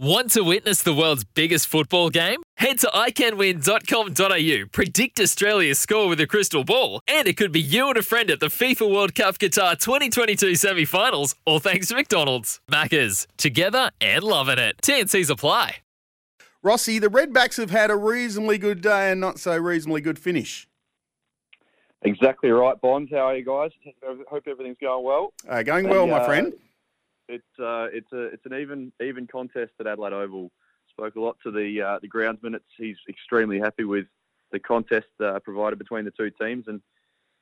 Want to witness the world's biggest football game? Head to iCanWin.com.au, predict Australia's score with a crystal ball, and it could be you and a friend at the FIFA World Cup Qatar 2022 semi finals, all thanks to McDonald's. Maccas, together and loving it. TNC's apply. Rossi, the Redbacks have had a reasonably good day and not so reasonably good finish. Exactly right, Bonds. How are you guys? Hope everything's going well. Uh, going well, my uh, friend. It's uh, it's a it's an even even contest at Adelaide Oval. Spoke a lot to the uh, the groundsman. It's, he's extremely happy with the contest uh, provided between the two teams, and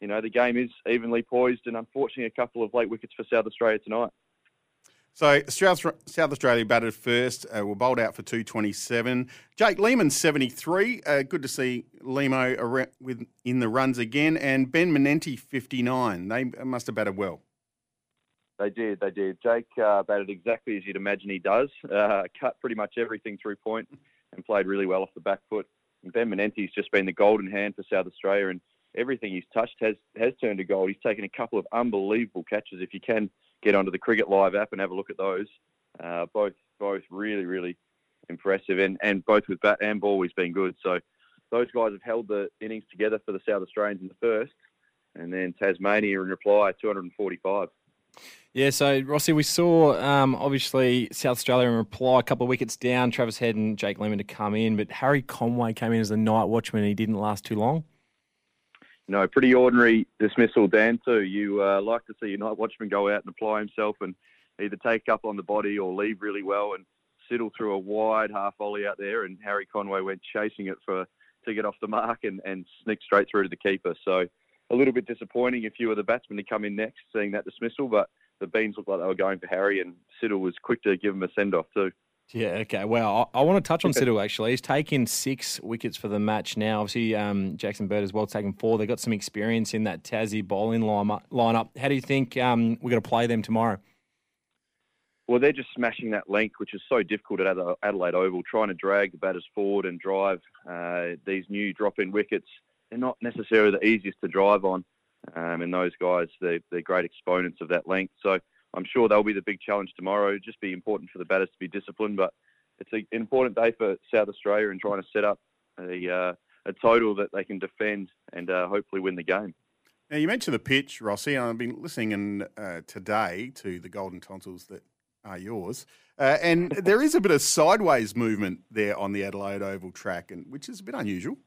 you know the game is evenly poised. And unfortunately, a couple of late wickets for South Australia tonight. So South, South Australia batted first. Uh, were bowled out for 227. Jake Lehmann 73. Uh, good to see Lemo with in the runs again. And Ben Manenti 59. They must have batted well. They did, they did. Jake uh, batted exactly as you'd imagine he does. Uh, cut pretty much everything through point and played really well off the back foot. And ben Manenti's just been the golden hand for South Australia, and everything he's touched has has turned to gold. He's taken a couple of unbelievable catches. If you can get onto the Cricket Live app and have a look at those, uh, both both really really impressive, and and both with bat and ball he's been good. So those guys have held the innings together for the South Australians in the first, and then Tasmania in reply 245. Yeah, so Rossi, we saw um, obviously South Australia in reply, a couple of wickets down, Travis Head and Jake Lehmann to come in, but Harry Conway came in as the night watchman and he didn't last too long. No, pretty ordinary dismissal, Dan, too. You uh, like to see your night watchman go out and apply himself and either take up on the body or leave really well and Siddle threw a wide half volley out there and Harry Conway went chasing it for to get off the mark and, and sneak straight through to the keeper. So a little bit disappointing if you were the batsman to come in next, seeing that dismissal, but the Beans looked like they were going for Harry, and Siddle was quick to give him a send off too. Yeah, okay. Well, I, I, want to touch on Siddle actually. He's taken six wickets for the match now. Obviously, um, Jackson Bird as well taken four. They've got some experience in that Tassie bowling line lineup. How do you think um, we're going to play them tomorrow? Well, they're just smashing that length, which is so difficult at Adelaide Oval, trying to drag the batters forward and drive uh, these new drop-in wickets. They're not necessarily the easiest to drive on. Um, and those guys, they're, they're great exponents of that length. So I'm sure they'll be the big challenge tomorrow. It'll Just be important for the batters to be disciplined, but it's an important day for South Australia in trying to set up a, uh, a total that they can defend and uh, hopefully win the game. Now you mentioned the pitch, Rossi. I've been listening in, uh, today to the Golden Tonsils that are yours, uh, and there is a bit of sideways movement there on the Adelaide Oval track, and which is a bit unusual.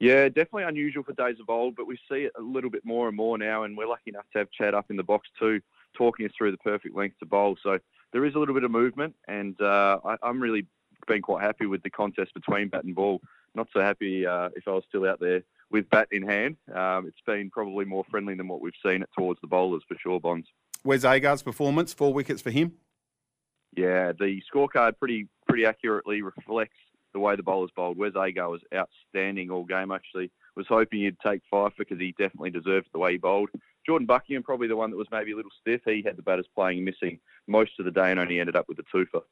Yeah, definitely unusual for days of old, but we see it a little bit more and more now, and we're lucky enough to have Chad up in the box too, talking us through the perfect length to bowl. So there is a little bit of movement, and uh, I, am really been quite happy with the contest between bat and ball. Not so happy uh, if I was still out there with bat in hand. Um, it's been probably more friendly than what we've seen it towards the bowlers for sure, Bonds. Where's Agar's performance? Four wickets for him. Yeah, the scorecard pretty pretty accurately reflects the way the bowlers bowled. Wes Agar was outstanding all game, actually. Was hoping he'd take five because he definitely deserved the way he bowled. Jordan Buckingham, probably the one that was maybe a little stiff. He had the batters playing missing most of the day and only ended up with a twofer.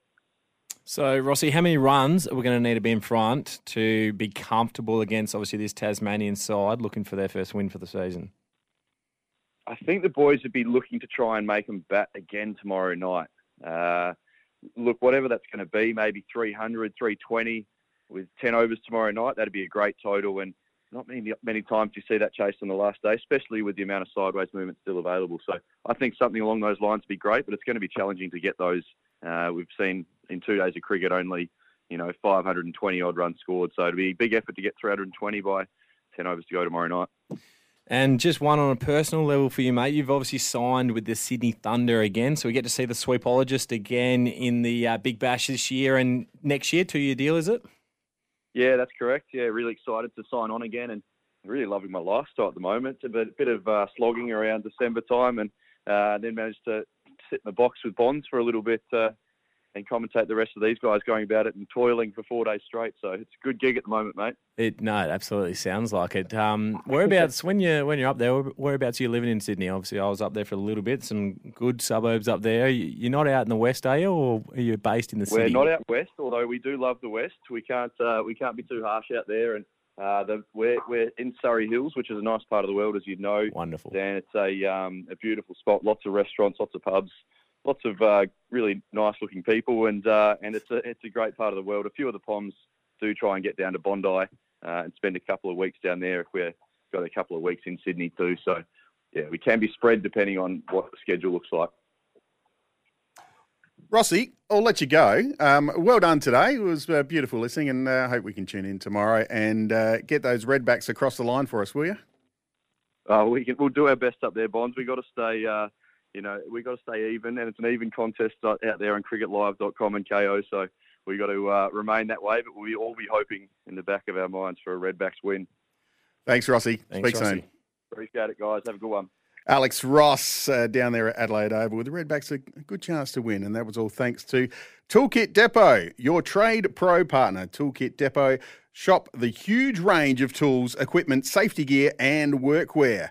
So, Rossi, how many runs are we going to need to be in front to be comfortable against, obviously, this Tasmanian side looking for their first win for the season? I think the boys would be looking to try and make them bat again tomorrow night. Uh, look, whatever that's going to be, maybe 300, 320 with 10 overs tomorrow night, that'd be a great total. And not many many times you see that chase on the last day, especially with the amount of sideways movement still available. So I think something along those lines would be great, but it's going to be challenging to get those. Uh, we've seen in two days of cricket only, you know, 520 odd runs scored. So it'd be a big effort to get 320 by 10 overs to go tomorrow night. And just one on a personal level for you, mate. You've obviously signed with the Sydney Thunder again, so we get to see the sweepologist again in the uh, Big Bash this year and next year. Two year deal, is it? Yeah, that's correct. Yeah, really excited to sign on again and really loving my lifestyle at the moment. A bit, bit of uh, slogging around December time and uh, then managed to sit in the box with Bonds for a little bit uh, and commentate the rest of these guys going about it and toiling for four days straight. So it's a good gig at the moment, mate. It no, it absolutely sounds like it. Um, whereabouts when you when you're up there? Whereabouts are you living in Sydney? Obviously, I was up there for a little bit. Some good suburbs up there. You're not out in the west, are you, or are you based in the city? We're not out west, although we do love the west. We can't uh, we can't be too harsh out there, and uh, the, we're we're in Surry Hills, which is a nice part of the world, as you know. Wonderful. Dan, it's a um, a beautiful spot. Lots of restaurants, lots of pubs, lots of uh, really nice looking people, and uh, and it's a it's a great part of the world. A few of the Poms do try and get down to Bondi uh, and spend a couple of weeks down there if we've got a couple of weeks in Sydney too. So yeah, we can be spread depending on what the schedule looks like. Rossi, I'll let you go. Um, well done today. It was uh, beautiful listening, and I uh, hope we can tune in tomorrow and uh, get those redbacks across the line for us, will you? Uh, we can, we'll do our best up there, Bonds. We've got to stay, uh, you know, we've got to stay even, and it's an even contest out there on cricketlive.com and KO. So we've got to uh, remain that way, but we'll all be hoping in the back of our minds for a Redbacks win. Thanks, Rossi. Thanks, Speak Rossi. soon. Appreciate it, guys. Have a good one. Alex Ross uh, down there at Adelaide Oval with the Redbacks a good chance to win, and that was all thanks to Toolkit Depot, your trade pro partner. Toolkit Depot, shop the huge range of tools, equipment, safety gear, and workwear.